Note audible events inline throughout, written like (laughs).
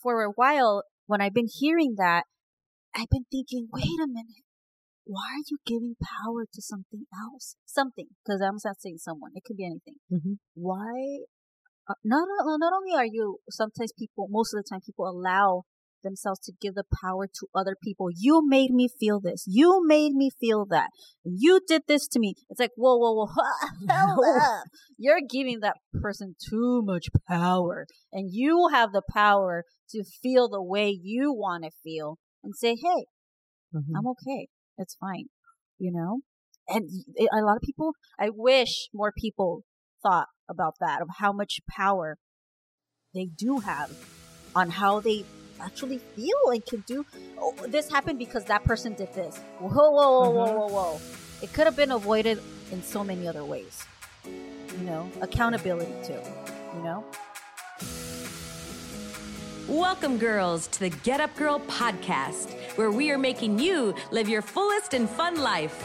for a while, when I've been hearing that, I've been thinking, wait a minute. Why are you giving power to something else? Something, because I'm not saying someone. It could be anything. Mhm. Why? Uh, not not only are you sometimes people, most of the time people allow themselves to give the power to other people. You made me feel this. You made me feel that. You did this to me. It's like, whoa, whoa, whoa, (laughs) hold (laughs) up. You're giving that person too much power. And you have the power to feel the way you want to feel and say, hey, Mhm. I'm okay. It's fine. You know? And a lot of people, I wish more people thought about that, of how much power they do have on how they actually feel and can do. Oh, this happened because that person did this. Whoa, whoa, whoa, whoa, Mhm. whoa, whoa. It could have been avoided in so many other ways. You know, accountability too. You know? Welcome, girls, to the Get Up Girl podcast, where we are making you live your fullest and fun life.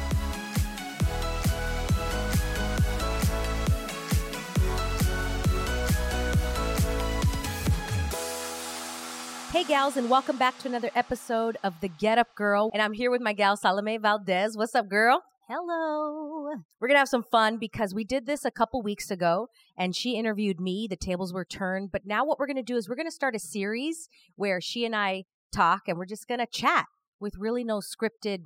Hey, gals, and welcome back to another episode of The Get Up Girl. And I'm here with my gal, Salome Valdez. What's up, girl? Hello. We're going to have some fun because we did this a couple weeks ago and she interviewed me. The tables were turned. But now what we're going to do is we're going to start a series where she and I talk and we're just going to chat with really no scripted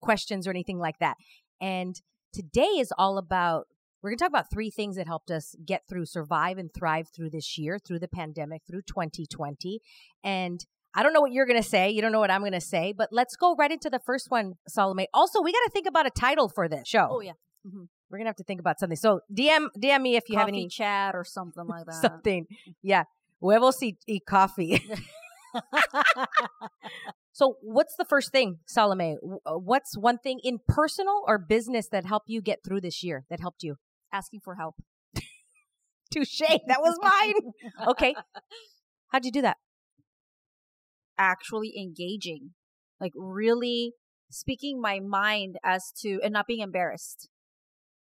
questions or anything like that. And today is all about we're going to talk about three things that helped us get through, survive, and thrive through this year, through the pandemic, through 2020. And I don't know what you're going to say. You don't know what I'm going to say, but let's go right into the first one, Salome. Also, we got to think about a title for this show. Oh, yeah. Mhm. We're going to have to think about something. So DM, DM me if you have any chat or something like (laughs) that. something. Yeah. Huevos y, y coffee. (laughs) so, what's the first thing, Salome? Uh, What's one thing in personal or business that helped you get through this year? That helped you? Asking for help. (laughs) Touche. That was mine. okay. How'd you do that? actually engaging, like really speaking my mind as to, and not being embarrassed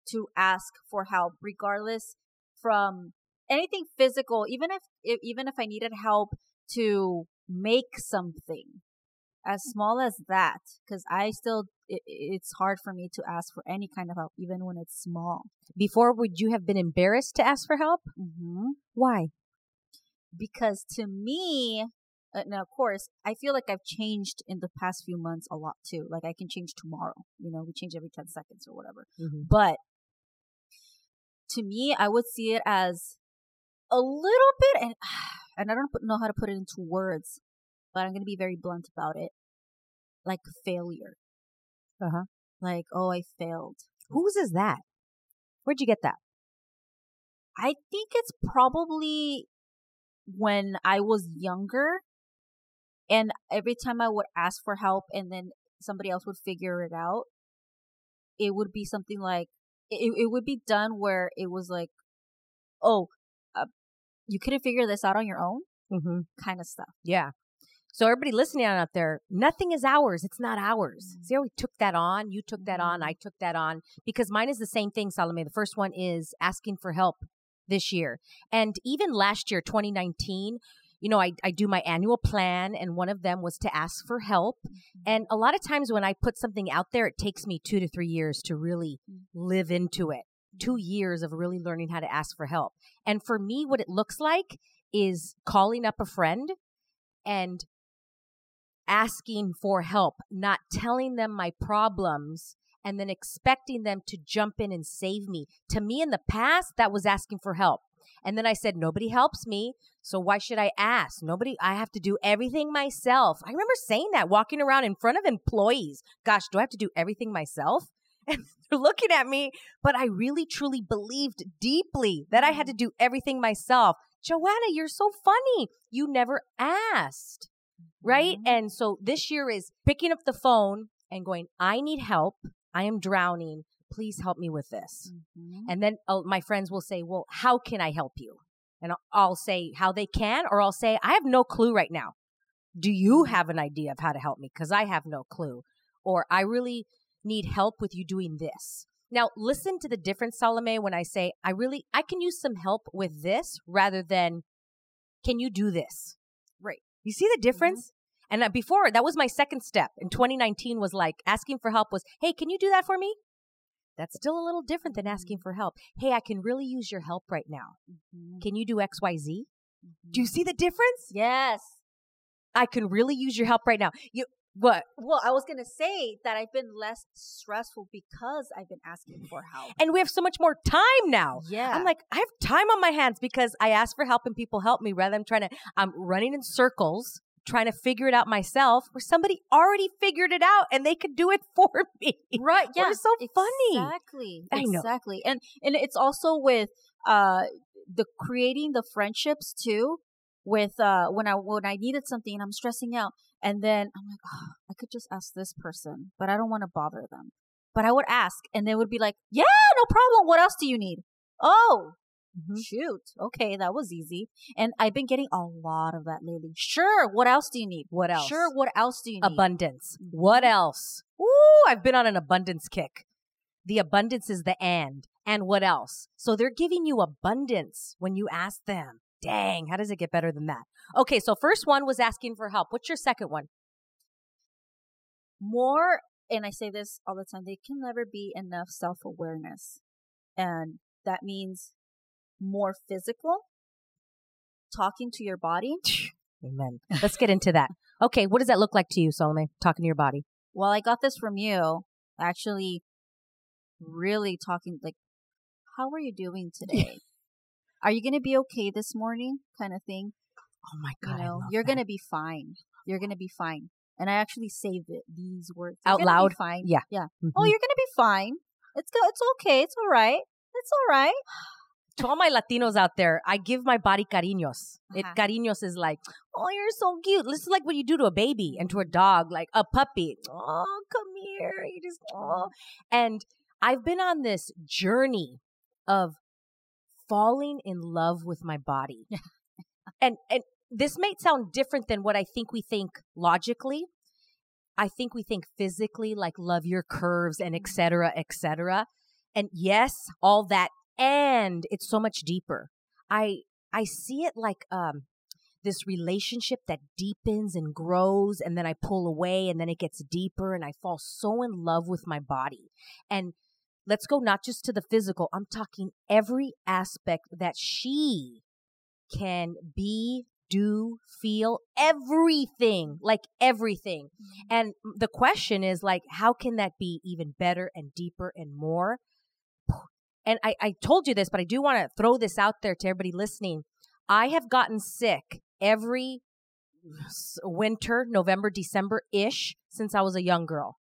to ask for help, regardless from anything physical, even if, if even if I needed help to make something as small as that, because I still, it, it's hard for me to ask for any kind of help, even when it's small. Before, would you have been embarrassed to ask for help? Mm-hmm. Why? because to me, uh, now of course, I feel like I've changed in the past few months a lot too. Like I can change tomorrow. You know, we change every 10 seconds or whatever. But to me, I would see it as a little bit, and, (sighs) and I don't know how to put it into words, but I'm going to be very blunt about it. Like failure. Uh-huh. Like, oh, I failed. Whose is that? Where'd you get that? I think it's probably when I was younger and every time I would ask for help and then somebody else would figure it out, it would be something like, it, it would be done where it was like, oh, uh, you couldn't figure this out on your own Mm-hmm. kind of stuff. Yeah. So everybody listening out there, nothing is ours. It's not ours. Mhm. See how we took that on? You took that on. Mhm. I took that on because mine is the same thing, Salome. The first one is asking for help this year. And even last year, 2019, you know, I, I do my annual plan and one of them was to ask for help. And a lot of times when I put something out there, it takes me two to three years to really live into it. Two years of really learning how to ask for help. And for me, what it looks like is calling up a friend and asking for help, not telling them my problems and then expecting them to jump in and save me. To me, in the past, that was asking for help. And then I said, nobody helps me. So why should I ask? Nobody, I have to do everything myself. I remember saying that walking around in front of employees. Gosh, do I have to do everything myself? (laughs) And they're looking at me, but I really truly believed deeply that I had to mm. do everything myself. Joanna, you're so funny. You never asked. Right? Mhm. And so this year is picking up the phone and going, I need help. I am drowning. Please help me with this. Mhm. And then uh, my friends will say, Well, how can I help you? And I'll- I'll say how they can, or I'll say, I have no clue right now. Do you have an idea of how to help me? Because I have no clue. Or I really need help with you doing this. Now, listen to the difference, Salome, when I say, I really, I can use some help with this rather than, can you do this? You see the difference? And uh, before, that was my second step in 2019 was like asking for help was, hey, can you do that for me? That's still a little different than asking for help. Hey, I can really use your help right now. Mhm. Can you do XYZ? Do you Mhm. see the difference? Yes. I can really use your help right now. You what? Well, I was gonna say that I've been less stressful because I've been asking for help. And we have so much more time now. Yeah. I'm like, I have time on my hands because I ask for help and people help me rather than trying to, I'm running in circles trying to figure it out myself where somebody already figured it out and they could do it (laughs) for me. right. Yeah. It's so funny? Exactly. I know. Exactly. And and it's also with uh the creating the friendships too. With uh when I when I needed something and I'm stressing out and then I'm like, oh, I could just ask this person, but I don't want to bother them. But I would ask and they would be like, Yeah, no problem. What else do you need? Oh, Mhm. shoot. Okay, that was easy. And I've been getting a lot of that lately. Sure, what else do you need? What else? Sure, what else do you need? Abundance. What else? Ooh, I've been on an abundance kick. The abundance is the and. And what else? So they're giving you abundance when you ask them. Dang, how does it get better than that? Okay, so first one was asking for help. What's your second one? more and i say this all the time there can never be enough self-awareness and that means more physical talking to your body (laughs) Amen. Let's get into that. Okay, what does that look like to you, Salome? Talking to your body. well i got this from you actually really talking like how are you doing (laughs) today are you going to be okay this morning kind of thing Oh my you God. I know you're going to be fine you're going to be fine and i actually saved it these words Out You're gonna be loud? fine Yeah. yeah Mhm. oh you're going to be fine it's go- it's okay it's all right it's all right (gasps) to all my Latinos out there, I give my body cariños. It Uh-huh. cariños is like, oh, you're so cute. This is like what you do to a baby and to a dog, like a puppy. Oh, come here. You just oh. And I've been on this journey of falling in love with my body. and and this may sound different than what I think we think logically. I think we think physically, like love your curves and et cetera, et cetera. And yes, all that and it's so much deeper. I I see it like um this relationship that deepens and grows and then I pull away and then it gets deeper and I fall so in love with my body. And let's go not just to the physical. I'm talking every aspect that she can be, do, feel, everything, like everything. Mm-hmm. And the question is like, how can that be even better and deeper and more? And I, I told you this, but I do want to throw this out there to everybody listening. I have gotten sick every winter, November, December ish, since I was a young girl.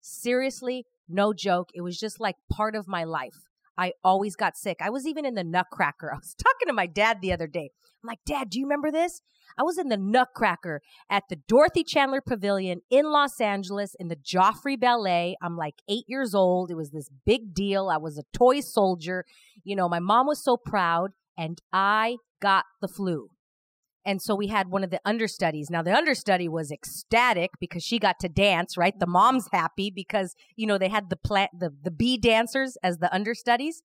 Seriously, no joke. It was just like part of my life. I always got sick. I was even in the Nutcracker. (laughs) I was talking to my dad the other day. I'm like, Dad, do you remember this? I was in the Nutcracker at the Dorothy Chandler Pavilion in Los Angeles in the Joffrey Ballet. I'm like eight years old. It was this big deal. I was a toy soldier. You know, my mom was so proud, and I got the flu. And so we had one of the understudies. Now the understudy was ecstatic because she got to dance, right? The mom's happy because, you know, they had the plant the, the bee dancers as the understudies.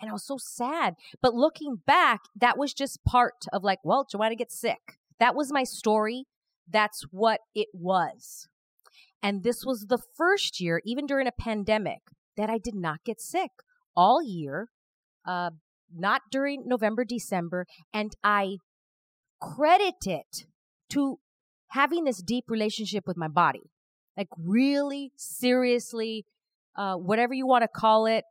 And I was so sad. But looking back, that was just part of like, well, Joanna gets sick. That was my story. That's what it was. And this was the first year, even during a pandemic, that I did not get sick all year, uh, not during November, December. And I credit it to having this deep relationship with my body. Like, really, seriously, uh, whatever you want to call it,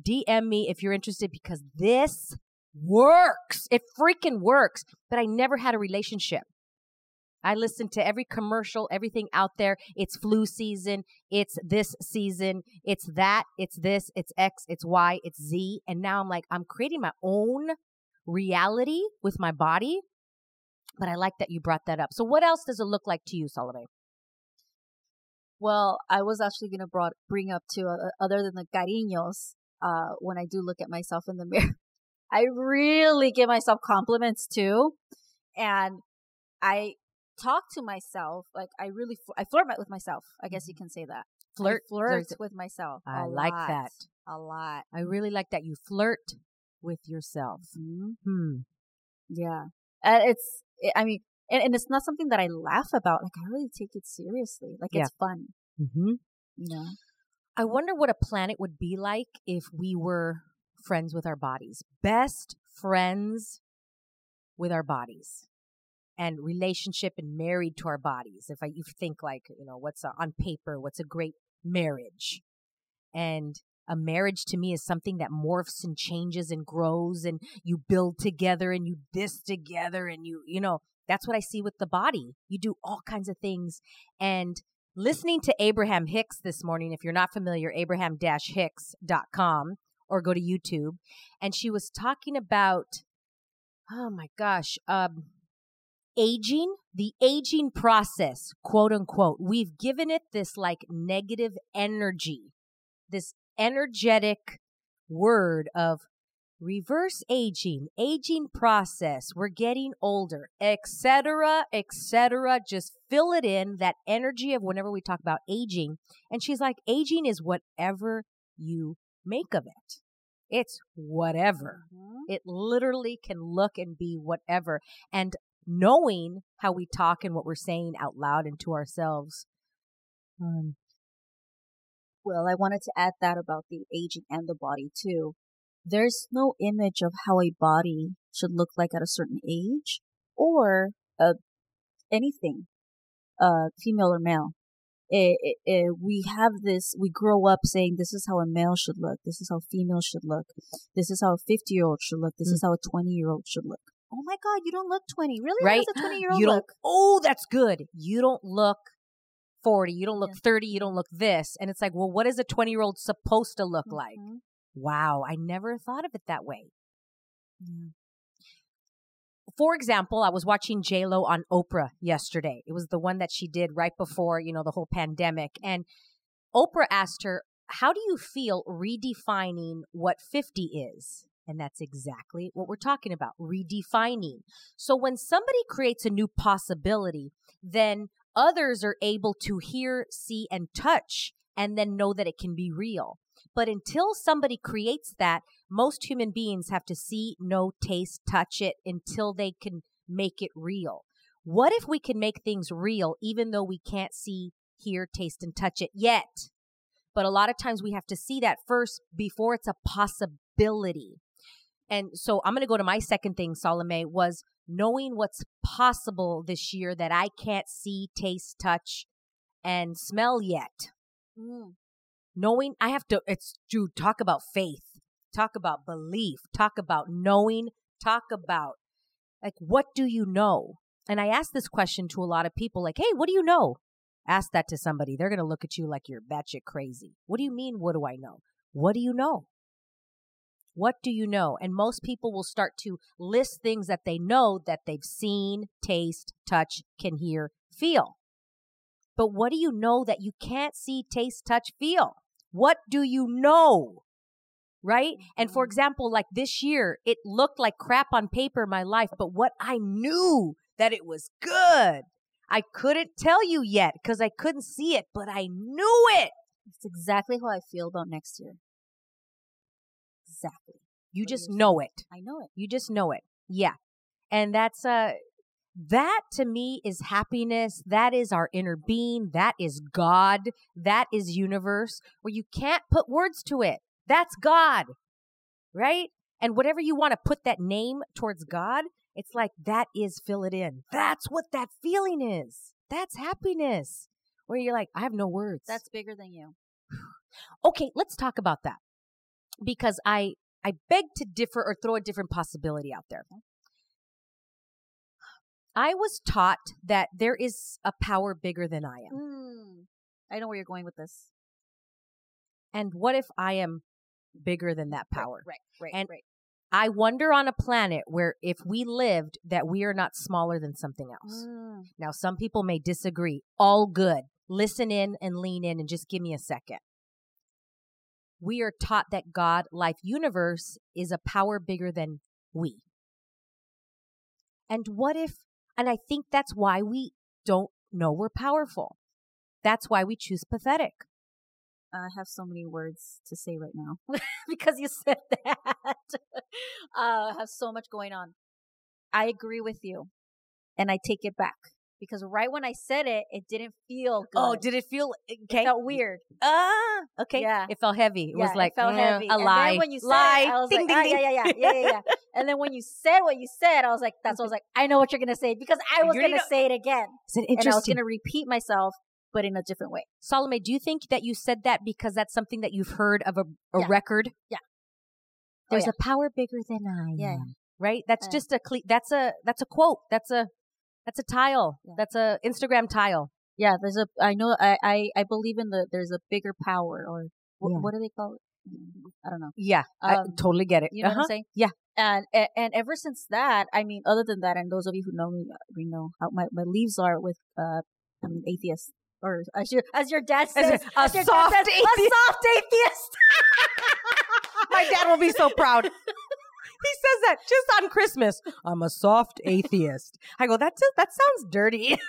DM me if you're interested because this works. It freaking works. But I never had a relationship. I listened to every commercial, everything out there. It's flu season. It's this season. It's that. It's this. It's X. It's Y. It's Z. And now I'm like, I'm creating my own reality with my body. But I like that you brought that up. So what else does it look like to you, Salome? Well, I was actually going to brought bring up to uh, other than the cariños, uh, when I do look at myself in the (laughs) mirror, I really give myself compliments too, and I talk to myself like I really fl- I flirt with myself. I guess you can say that. Flirt, I flirt with myself. I like lot, that. a lot. I really like that you flirt with yourself. hmm Hmm. Yeah, and it's. I mean, and, and it's not something that I laugh about. Like I really take it seriously. Like it's fun. Mm-hmm. You know. I wonder what a planet would be like if we were friends with our bodies. Best friends with our bodies. And relationship and married to our bodies. If I you think like, you know, what's a, on paper, what's a great marriage? And a marriage to me is something that morphs and changes and grows and you build together and you this together and you, you know, that's what I see with the body. You do all kinds of things and listening to Abraham Hicks this morning, if you're not familiar, abraham-hicks.com or go to YouTube. And she was talking about, oh my gosh, um, aging, the aging process, quote unquote. We've given it this like negative energy, this energetic word of reverse aging, aging process, we're getting older, etc., etc. Just fill it in that energy of whenever we talk about aging. And she's like, aging is whatever you make of it. It's whatever. Mhm. It literally can look and be whatever. And knowing how we talk and what we're saying out loud and to ourselves. Um, Well, I wanted to add that about the aging and the body too. There's no image of how a body should look like at a certain age or uh, anything, uh, female or male. It, it, it, we have this, we grow up saying this is how a male should look. This is how female should look. This is how a 50 year old should look. This Mm. is how a 20 year old should look. Oh my God, you don't look 20. Really? Right? How does a 20 year old you don't, look? oh, that's good. You don't look 40, you don't look Yeah. 30, you don't look this. And it's like, well, what is a 20 year old supposed to look like? Mhm. Wow, I never thought of it that way. Yeah. For example, I was watching J Lo on Oprah yesterday. It was the one that she did right before, you know, the whole pandemic. And Oprah asked her, How do you feel redefining what 50 is? And that's exactly what we're talking about redefining. So when somebody creates a new possibility, then others are able to hear, see, and touch, and then know that it can be real. But until somebody creates that, most human beings have to see, know, taste, touch it until they can make it real. What if we can make things real even though we can't see, hear, taste, and touch it yet? But a lot of times we have to see that first before it's a possibility. And so I'm going to go to my second thing, Salome, was knowing what's possible this year that I can't see, taste, touch, and smell yet. Mm. knowing I have to it's dude talk about faith. Talk about belief. Talk about knowing. Talk about like what do you know? And I ask this question to a lot of people like hey what do you know? Ask that to somebody. They're going to look at you like you're batshit crazy. What do you mean what do I know? What do you know what do you know and most people will start to list things that they know that they've seen taste touch can hear feel but what do you know that you can't see, taste, touch, feel? What do you know? Right? And for Mhm. example, like this year, it looked like crap on paper in my life, but what I knew that it was good. I couldn't tell you yet because I couldn't see it, but I knew it. It's exactly how I feel about next year. Exactly. You just know it. I know it. You just know it. Yeah. And that's uh that to me is happiness. That is our inner being. That is God. That is universe where you can't put words to it. That's God. Right? And whatever you want to put that name towards God, it's like that is fill it in. That's what that feeling is. That's happiness. Where you're like, I have no words. That's bigger than you. (sighs) Okay, let's talk about that. Because I I beg to differ or throw a different possibility out there. I was taught that there is a power bigger than I am. Mm. I know where you're going with this. And what if I am bigger than that power? Right, right, right. And right. I wonder on a planet where if we lived that we are not smaller than something else. Mm. Now, some people may disagree. All good. Listen in and lean in and just give me a second. We are taught that God, life, universe is a power bigger than we. And what if, and I think that's why we don't know we're powerful. That's why we choose pathetic. I have so many words to say right now. (laughs) because you said that. (laughs) uh, I have so much going on. I agree with you, and I take it back because right when I said it, it didn't feel good. Oh, did it feel okay? It felt weird. Ah, okay. Yeah. It felt heavy. It Yeah, was like it felt mm, heavy. a and lie. when you said lie. it, I was ding, like, ding, ah, ding. yeah, yeah, yeah, yeah, yeah, yeah. (laughs) and then when you said what you said, I was like, that's what I was like, I know what you're gonna say because I was You gonna say it again, Is it and I was gonna repeat myself, but in a different way. Salome, do you think that you said that because that's something that you've heard of a, a Yeah. record? Yeah. There's yeah. a power bigger than I Yeah. am. Right? That's Yeah. just a cle- that's a that's a quote. That's a that's a tile. Yeah. That's a Instagram tile. Yeah, there's a. I know. I I, I believe in the. There's a bigger power, or what, Yeah. what do they call it? I don't know. Yeah, I Um, totally get it. You know what Uh-huh. I'm saying? Yeah. And and ever since that, I mean, other than that, and those of you who know me, uh, we know how my, my leaves are with uh, I mean, atheists, or as your as your dad says, a- as your dad soft says, atheist. a soft atheist. (laughs) My dad will be so proud. (laughs) He says that just on Christmas. I'm a soft atheist. I go, that's that sounds dirty. (laughs)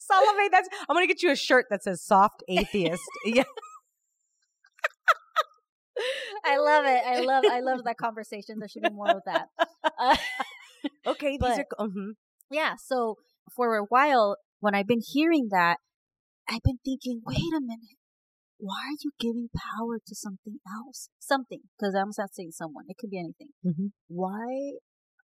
Salome, that's I'm gonna get you a shirt that says soft atheist. (laughs) yeah. I love it. I love I love that conversation. There should be more of that. Uh, (laughs) Okay, these But- are mhm. yeah. So for a while, when I've been hearing that, I've been thinking, wait a minute. Why are you giving power to something else? Something, because I'm not saying someone. It could be anything. Mhm. Why?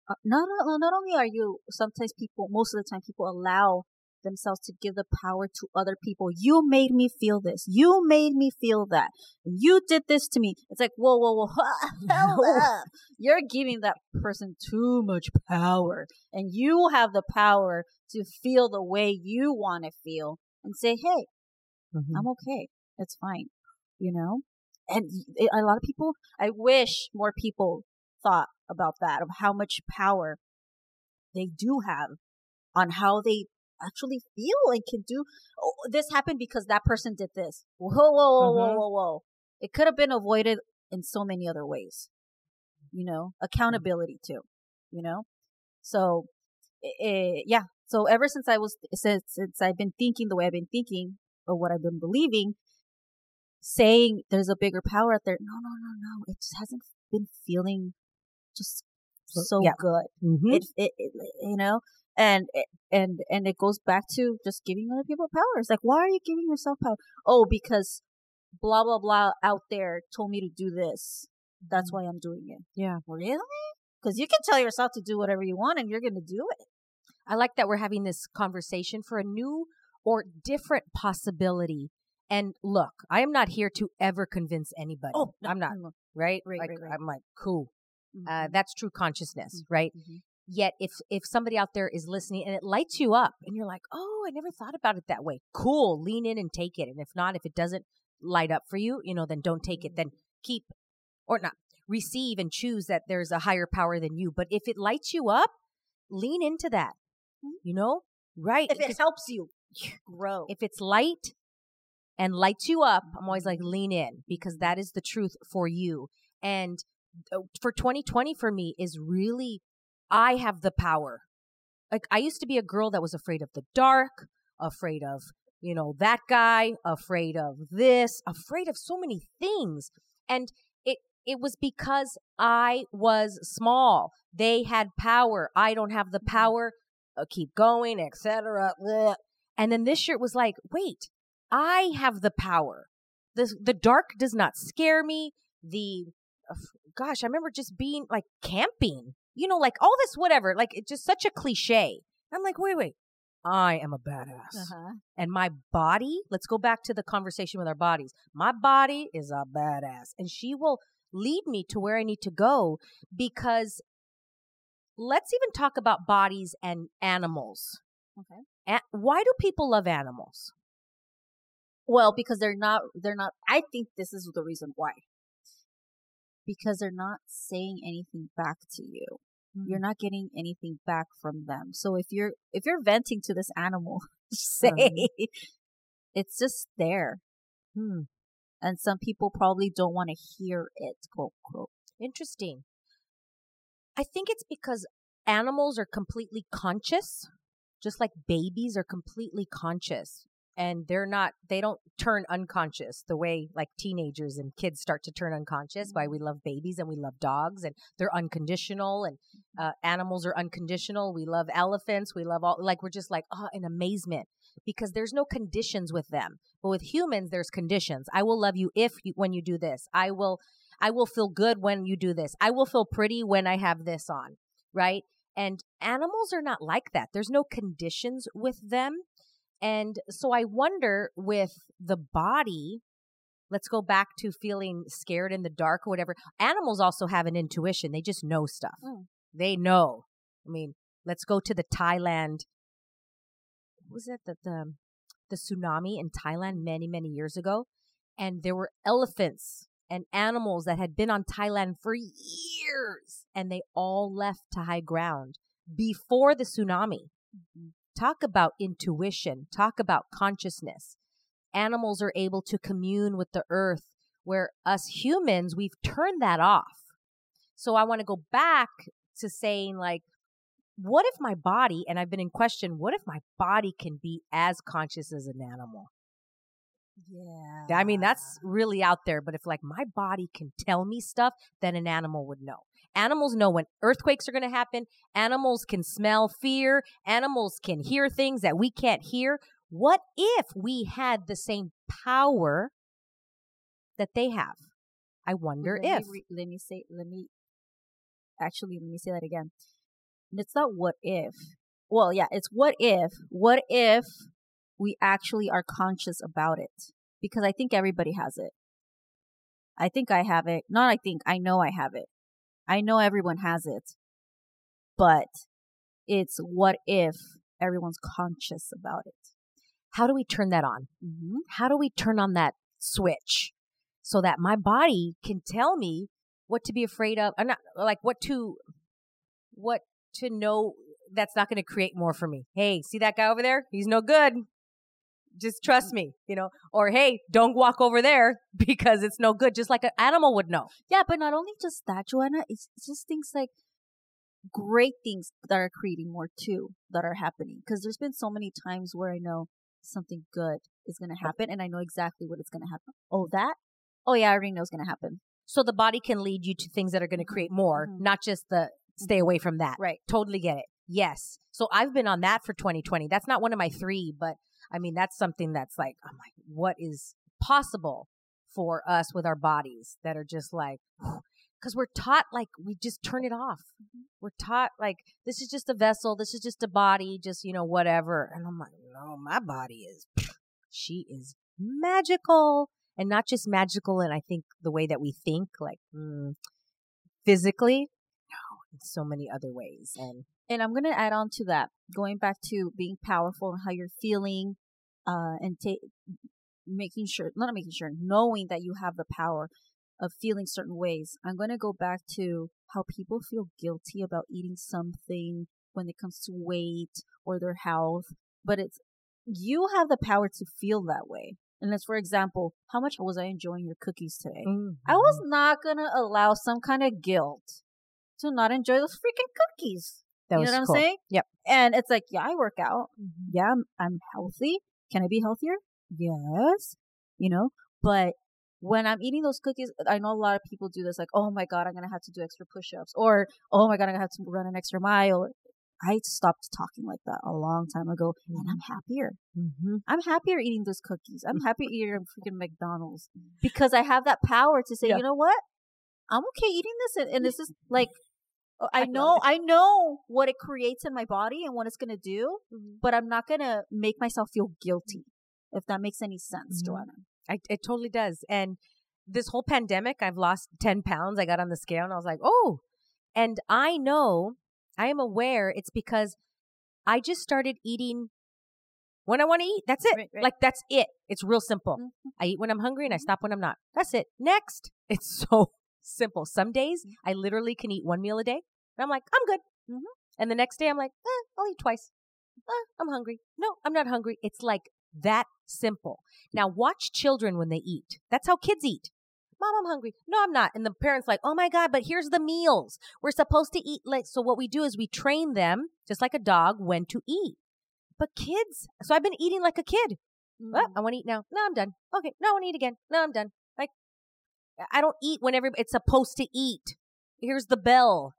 Uh, not uh, not only are you sometimes people, most of the time, people allow themselves to give the power to other people. You made me feel this. You made me feel that. You did this to me. It's like whoa, whoa, whoa. (laughs) Hold (laughs) up. You're giving that person too much power, and you have the power to feel the way you want to feel, and say, "Hey, Mhm. I'm okay. It's fine. You know? And a lot of people, I wish more people thought about that, of how much power they do have on how they actually feel and can do. Oh, this happened because that person did this. Whoa, whoa, whoa, whoa, Mhm. whoa, whoa. It could have been avoided in so many other ways. You know, accountability too, you know? So, eh, yeah. So ever since I was, since, since I've been thinking the way I've been thinking, or what I've been believing, saying there's a bigger power out there. No, no, no, no. It just hasn't been feeling just So- yeah. good. Mhm. It, it, it, you know, and and and it goes back to just giving other people power. It's like, why are you giving yourself power? Oh, because blah blah blah out there told me to do this. That's why I'm doing it. Yeah. Really? Because you can tell yourself to do whatever you want, and you're gonna do it. I like that we're having this conversation for a new or different possibility. And look, I am not here to ever convince anybody. Oh, no, I'm not, no, right? Right, like, right, right. I'm like, cool. no. Uh, that's true consciousness, right? Mhm. Yet if if somebody out there is listening and it lights you up and you're like, "Oh, I never thought about it that way." Cool, lean in and take it. And if not, if it doesn't light up for you, you know, then don't take it. Then keep or not receive and choose that there's a higher power than you. But if it lights you up, lean into that. You know? Right. if it helps you (laughs) grow. if it's light and lights you up, I'm always like, lean in because that is the truth for you. And uh, for 2020 for me is really, I have the power. Like, I used to be a girl that was afraid of the dark, afraid of, you know, that guy, afraid of this, afraid of so many things. And it, it was because I was small. They had power. I don't have the power. Uh, keep going, etc. And then this year it was like, wait, I have the power. The the dark does not scare me. The uh, gosh, I remember just being like camping. You know, like all this whatever, like it's just such a cliche. I'm like, wait, wait. I am a badass. uh-huh. And my body, let's go back to the conversation with our bodies. My body is a badass and she will lead me to where I need to go because let's even talk about bodies and animals. Okay. A- why do people love animals? Well, because they're not, they're not, I think this is the reason why. because they're not saying anything back to you. Mm. You're not getting anything back from them. So if you're if you're venting to this animal, (laughs) say Uh-huh. (laughs) it's just there. Hmm. And some people probably don't want to hear it, quote quote. Interesting. I think it's because animals are completely conscious, just like babies are completely conscious. And they're not, they don't turn unconscious the way like teenagers and kids start to turn unconscious. Why we love babies and we love dogs and they're unconditional and uh, animals are unconditional. We love elephants. We love all, like, we're just like, oh, in amazement because there's no conditions with them. But with humans, there's conditions. I will love you if you, when you do this. I will, I will feel good when you do this. I will feel pretty when I have this on, right? And animals are not like that. There's no conditions with them. And so I wonder with the body, let's go back to feeling scared in the dark or whatever. Animals also have an intuition. They just know stuff. Mm. They know. I mean, let's go to the Thailand. What was it? The, the, the tsunami in Thailand many, many years ago. And there were elephants and animals that had been on Thailand for years and they all left to high ground before the tsunami. Mhm. Talk about intuition, talk about consciousness. Animals are able to commune with the earth where us humans, we've turned that off. So I want to go back to saying, like, what if my body, and I've been in question, what if my body can be as conscious as an animal? Yeah. I mean, that's really out there. But if like my body can tell me stuff, then an animal would know. Animals know when earthquakes are going to happen. Animals can smell fear. Animals can hear things that we can't hear. What if we had the same power that they have? I wonder let if. Me re- let me say, let me actually, let me say that again. It's not what if. Well, yeah, it's what if. What if we actually are conscious about it? Because I think everybody has it. I think I have it. Not I think, I know I have it. I know everyone has it. But it's what if everyone's conscious about it? How do we turn that on? Mm-hmm. How do we turn on that switch so that my body can tell me what to be afraid of? I'm not like what to, what to know that's not going to create more for me. Hey, see that guy over there? He's no good. Just trust me, you know. Or hey, don't walk over there (laughs) because it's no good. Just like an animal would know. Yeah, but not only just that, Joanna, it's it's just things like great things that are creating more too that are happening. Because there's been so many times where I know something good is going to happen and I know exactly what it's going to happen. Oh, that? Oh, yeah, I already know it's going to happen. So the body can lead you to things that are going to create more, Mhm. not just the stay away from that. Right. Totally get it. Yes. So I've been on that for 2020. That's not one of my three, but I mean, that's something that's like, I'm like, what is possible for us with our bodies that are just like, because we're taught like we just turn it off. We're taught like this is just a vessel, this is just a body, just, you know, whatever. And I'm like, no, my body is, she is magical. And not just magical, and I think the way that we think, like mm, physically, so many other ways. And And I'm going to add on to that, going back to being powerful and how you're feeling, uh, and ta- making sure, not making sure, knowing that you have the power of feeling certain ways. I'm going to go back to how people feel guilty about eating something when it comes to weight or their health, but it's, you have the power to feel that way. And let's, for example, how much was I enjoying your cookies today? I was not going to allow some kind of guilt to not enjoy those freaking cookies. That you know what cool. I'm saying? Yep. And it's like, yeah, I work out. Yeah, I'm, I'm healthy. Can I be healthier? Yes. You know, but when I'm eating those cookies, I know a lot of people do this, like, oh my God, I'm going to have to do extra push ups, or oh my God, I'm going to have to run an extra mile. I stopped talking like that a long time ago, and I'm happier. Mm-hmm. I'm happier eating those cookies. I'm (laughs) happy eating freaking McDonald's because I have that power to say, Yeah. you know what? I'm okay eating this, and, and this is like, I I know. I know what it creates in my body and what it's gonna do, Mm-hmm. but I'm not gonna make myself feel guilty. If that makes any sense, Mhm. Joanna. I, it totally does. And this whole pandemic, I've lost 10 pounds. I got on the scale and I was like, oh. And I know, I am aware it's because I just started eating when I want to eat. That's it. Right, right. Like, that's it. It's real simple. Mhm. I eat when I'm hungry and I stop when I'm not. That's it. Next. (laughs) It's so simple. Some days I literally can eat one meal a day. And I'm like, I'm good. Mhm. And the next day I'm like, eh, I'll eat twice. Eh, I'm hungry. No, I'm not hungry. It's like that simple. Now watch children when they eat. That's how kids eat. Mom, I'm hungry. No, I'm not. And the parents like, oh my God, but here's the meals. We're supposed to eat like so what we do is we train them, just like a dog, when to eat. But kids, so I've been eating like a kid. Mm. Oh, I want to eat now. No, I'm done. Okay. No, I want to eat again. No, I'm done. I don't eat whenever it's supposed to eat. Here's the bell.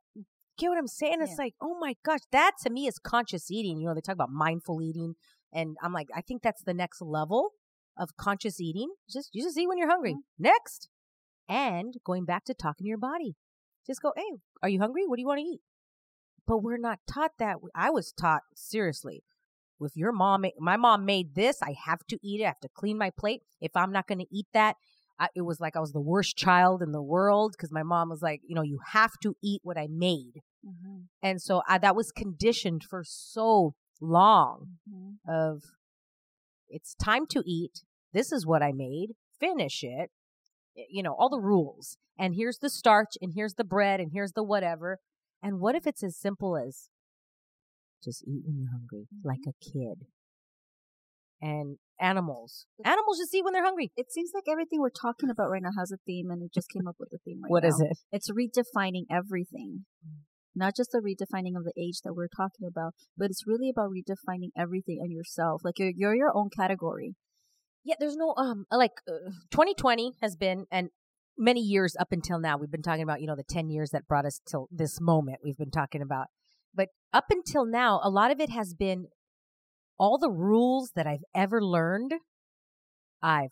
Get what I'm saying? It's Yeah. like, oh my gosh, that to me is conscious eating. You know, they talk about mindful eating, and I'm like, I think that's the next level of conscious eating. Just you just eat when you're hungry. Mm-hmm. Next, and going back to talking to your body. Just go, hey, are you hungry? What do you want to eat? But we're not taught that. I was taught seriously if your mom, my mom made this, I have to eat it. I have to clean my plate. If I'm not going to eat that, I, it was like I was the worst child in the world because my mom was like, you know, you have to eat what I made. Mhm. And so I, that was conditioned for so long Mhm. of it's time to eat. This is what I made. Finish it. You know, all the rules. And here's the starch and here's the bread and here's the whatever. And what if it's as simple as just eat when you're hungry, like a kid? And animals. Animals just eat when they're hungry. It seems like everything we're talking about right now has a theme, and it just came up with the theme right What now. is it? It's redefining everything. Not just the redefining of the age that we're talking about, but it's really about redefining everything and yourself. Like you're, you're your own category. Yeah, there's no um like uh, 2020 has been and many years up until now we've been talking about, you know, the 10 years that brought us till this moment we've been talking about. But up until now, a lot of it has been all the rules that I've ever learned, I've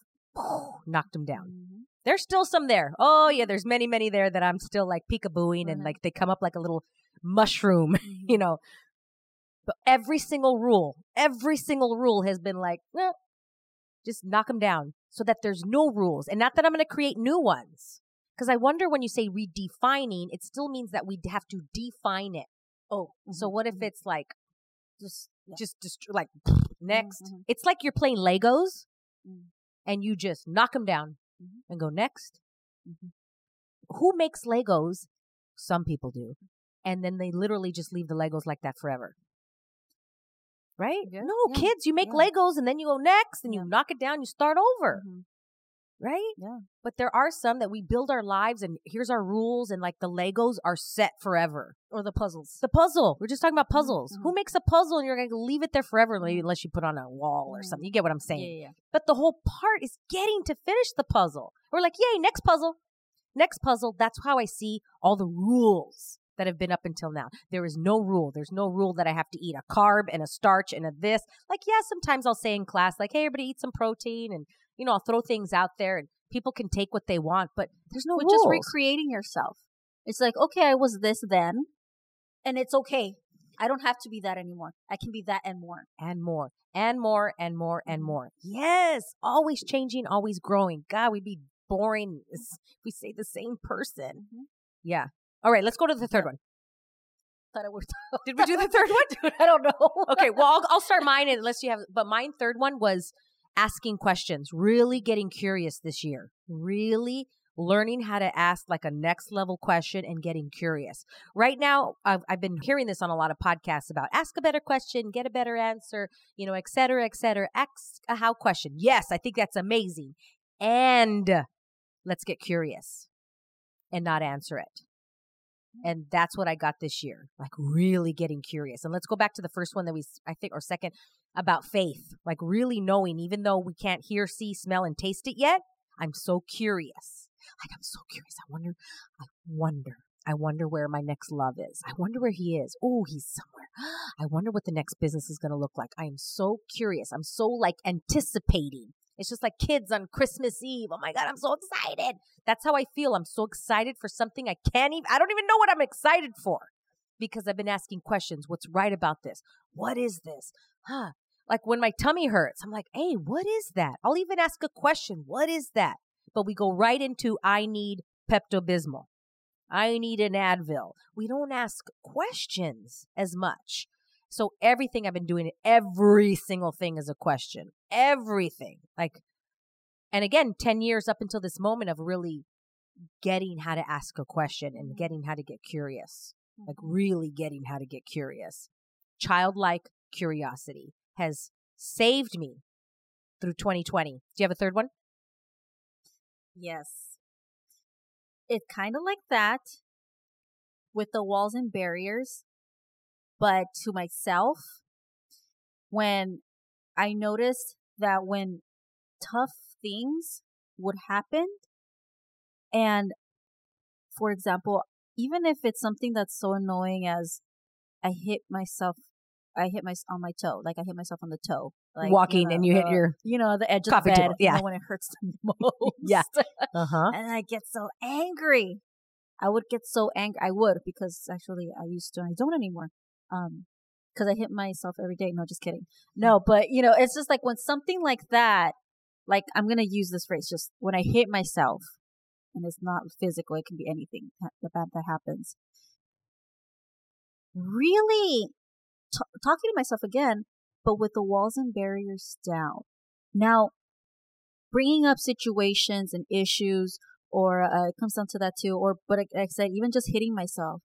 knocked them down. There's still some there. Oh yeah, there's many, many there that I'm still like peekabooing and Mhm. like they come up like a little mushroom, (laughs) you know. But every single rule, every single rule has been like, well, just knock them down so that there's no rules. And not that I'm going to create new ones. Because I wonder when you say redefining, it still means that we have to define it. Oh, so Mhm, what if mhm. it's like, just, just, just like next? mhm. It's like you're playing Legos Mm. and you just knock them down Mhm. and go next. Mhm. Who makes Legos? Some people do. And then they literally just leave the Legos like that forever. Right? Yeah, No, yeah, kids, you make yeah. Legos and then you go next and you knock it down, you start over. Right? Yeah. But there are some that we build our lives and here's our rules and like the Legos are set forever. Or the puzzles. The puzzle. We're just talking about puzzles. mhm. Who makes a puzzle and you're going to leave it there forever unless you put on a wall or Mhm. something? You get what I'm saying? Yeah, yeah. But the whole part is getting to finish the puzzle. We're like, yay, next puzzle. Next puzzle. That's how I see all the rules that have been up until now. There is no rule. There's no rule that I have to eat a carb and a starch and a this. Like, yeah, sometimes I'll say in class, like, hey, everybody eat some protein and, you know, I'll throw things out there and people can take what they want, but there's no rules. just recreating yourself. It's like, okay, I was this then, and it's okay. I don't have to be that anymore. I can be that and more. and more and more and more and Mhm. more. Yes, always changing, always growing. God, we'd be boring (laughs) if we say the same person. Mhm. Yeah. All right, let's go to the third one. Thought it worked Did (laughs) we do the third one? Dude, I don't know. okay, well, I'll, I'll start (laughs) mine unless you have, but mine third one was asking questions, really getting curious this year, really learning how to ask like a next level question and getting curious. Right now, I've, I've been hearing this on a lot of podcasts about ask a better question, get a better answer, you know, et cetera, et cetera. Ask a how question. Yes, I think that's amazing. And let's get curious and not answer it. And that's what I got this year, like really getting curious. And let's go back to the first one that we, I think, or second, about faith, like really knowing, even though we can't hear, see, smell, and taste it yet, I'm so curious. Like, I'm so curious. I wonder, I wonder, I wonder where my next love is. I wonder where he is. Oh, he's somewhere. (gasps) I wonder what the next business is going to look like. I am so curious. I'm so like anticipating. It's just like kids on Christmas Eve. Oh my God, I'm so excited. That's how I feel. I'm so excited for something I can't even, I don't even know what I'm excited for because I've been asking questions. What's right about this? What is this? Huh. Like when my tummy hurts, I'm like, hey, what is that? I'll even ask a question. What is that? But we go right into, I need Pepto Bismol. I need an Advil. We don't ask questions as much. So everything I've been doing, every single thing is a question. Everything. Like, and again, 10 years up until this moment of really getting how to ask a question and getting how to get curious, like Mhm. really getting how to get curious. Childlike curiosity has saved me through 2020. Do you have a third one? Yes. It's kind of like that with the walls and barriers, but to myself, when I noticed that when tough things would happen, and for example, even if it's something that's so annoying as I hit myself, I hit my on my toe, like I hit myself on the toe, like Walking and you hit your you know, the edge of the bed, table, you yeah. know, when it hurts the (laughs) (laughs) most, Yeah. Uh huh. and I get so angry. I would get so angry. I would because actually I used to. I don't anymore. Um, because I hit myself every day. No, just kidding. No, but you know, it's just like when something like that, like I'm gonna use this phrase. Just when I hit myself, and it's not physical. It can be anything that that that happens. Really, t- talking to myself again, but with the walls and barriers down. Now, bringing up situations and issues or uh, it comes down to that too or but like I said even just hitting myself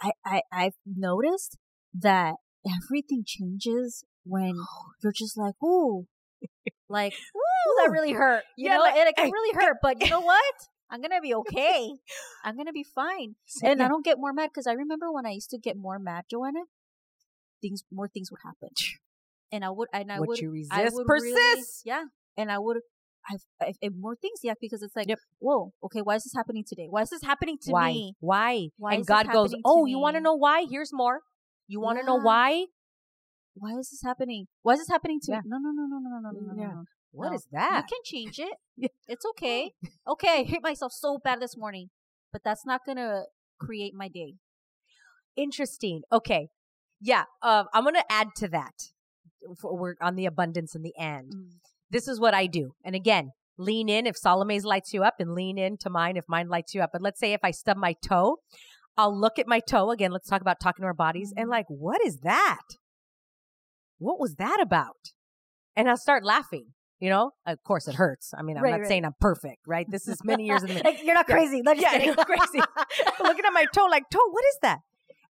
I, I I've noticed that everything changes when you're just like ooh like ooh that really hurt you Yeah, know like, it, it really hurt but you know what? I'm gonna be (laughs) okay. I'm gonna be fine. And I don't get more mad because I remember when I used to get more mad Joanna things more things would happen (laughs) and I would and I what would you I resist would really- yeah. And I would, I've, I've, and more things, yeah, because it's like, Yep. whoa, okay, why is this happening today? Why is this happening to why? me? Why? Why and God goes, "Oh, you want to know why? Here's more. You want to know why? Why is this happening? Why is this happening to Yeah. me? No, no, no, no, no, no, no, no, no, Yeah. no. What No. is that? You can change it. (laughs) Yeah. It's okay. Okay, I hit myself so bad this morning, but that's not gonna create my day. Interesting. Okay. Yeah. Um, I'm gonna add to that. For, we're on the abundance in the end. this is what I do. And again, lean in if Salome's lights you up and lean into mine if mine lights you up. But let's say if I stub my toe, I'll look at my toe again. Let's talk about talking to our bodies and Mhm. like, what is that? What was that about? And I'll start laughing. You know, of course it hurts. I mean, I'm Right, not right. saying I'm perfect, right? This is many years in the (laughs) (laughs) you're not crazy. Just yeah, you're crazy. Looking at my toe, like, toe, what is that?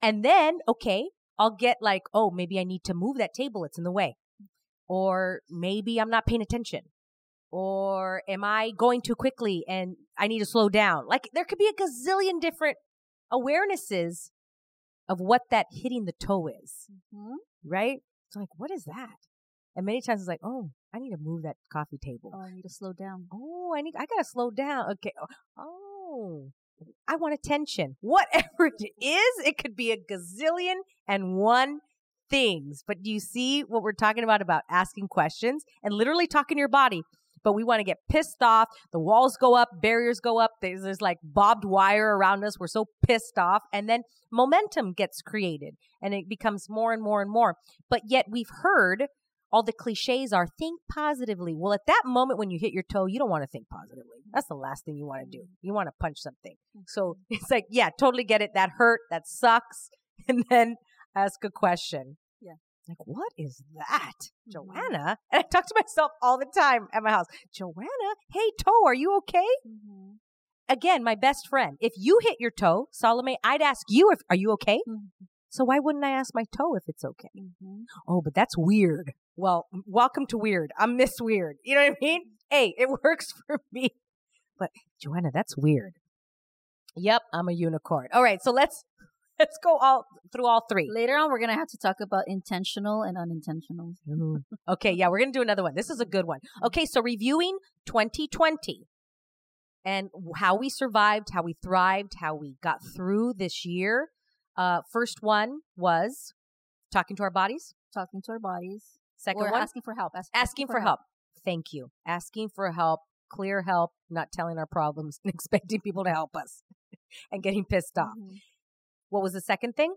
And then, okay, I'll get like, oh, maybe I need to move that table. It's in the way. Or maybe I'm not paying attention. Or am I going too quickly and I need to slow down? Like, there could be a gazillion different awarenesses of what that hitting the toe is, Mhm. right? So, like, what is that? And many times it's like, oh, I need to move that coffee table. Oh, I need to slow down. Oh, I need, I gotta slow down. Okay. Oh, I want attention. (laughs) Whatever it is, it could be a gazillion and one things. But do you see what we're talking about? About asking questions and literally talking to your body. But we want to get pissed off. The walls go up, barriers go up. There's, there's like bobbed wire around us. We're so pissed off. And then momentum gets created and it becomes more and more and more. But yet we've heard all the cliches are think positively. Well, at that moment when you hit your toe, you don't want to think positively. That's the last thing you want to do. You want to punch something. So mm-hmm. it's like, yeah, totally get it. That hurt. That sucks. (laughs) And then ask a question. Yeah. Like, what is that? Mhm. Joanna? (laughs) And I talk to myself all the time at my house. Joanna, hey, toe, are you okay? Mhm. Again, my best friend. If you hit your toe, Salome, I'd ask you if, are you okay? Mhm. So why wouldn't I ask my toe if it's okay? Mhm. oh, but that's weird. Well, welcome to weird. I'm Miss Weird. You know what I mean? Hey, it (laughs) works for me. But Joanna, that's weird. Yep, I'm a unicorn. All right, so let's (laughs) let's go all through all three. Later on, we're gonna have to talk about intentional and unintentional. (laughs) Okay, yeah, we're gonna do another one. This is a good one. Okay, so reviewing 2020 and how we survived, how we thrived, how we got through this year. Uh, first one was talking to our bodies. Talking to our bodies. Second or one, asking for help. Ask- asking for help. Thank you. Asking for help, clear help, not telling our problems (laughs) and expecting people to help us and getting pissed off. Mhm. What was the second thing?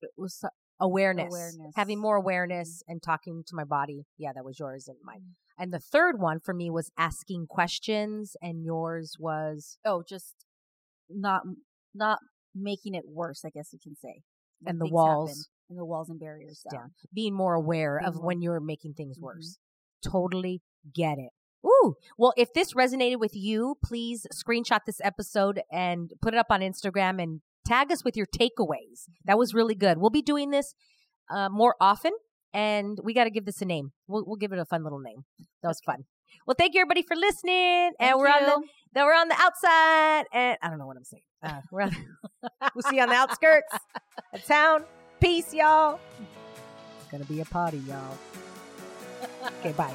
It was Awareness. Awareness. Having more awareness and talking to my body. Yeah, that was yours and mine. Mm-hmm. And the third one for me was asking questions, and yours was oh, just not not making it worse. I guess you can say. And the walls. happen, and the walls and barriers down. down. Being more aware Being of more- when you're making things Mhm. worse. Totally get it. Ooh. Well, if this resonated with you, please screenshot this episode and put it up on Instagram and tag us with your takeaways. That was really good. We'll be doing this uh, more often, and we got to give this a name. We'll, we'll give it a fun little name. That was fun. Well, thank you everybody for listening. Thank and we're on the you. we're on the outside, and I don't know what I'm saying. Uh, we're on. (laughs) we'll see you on the outskirts of town. Peace, y'all. It's gonna be a party, y'all. Okay, bye.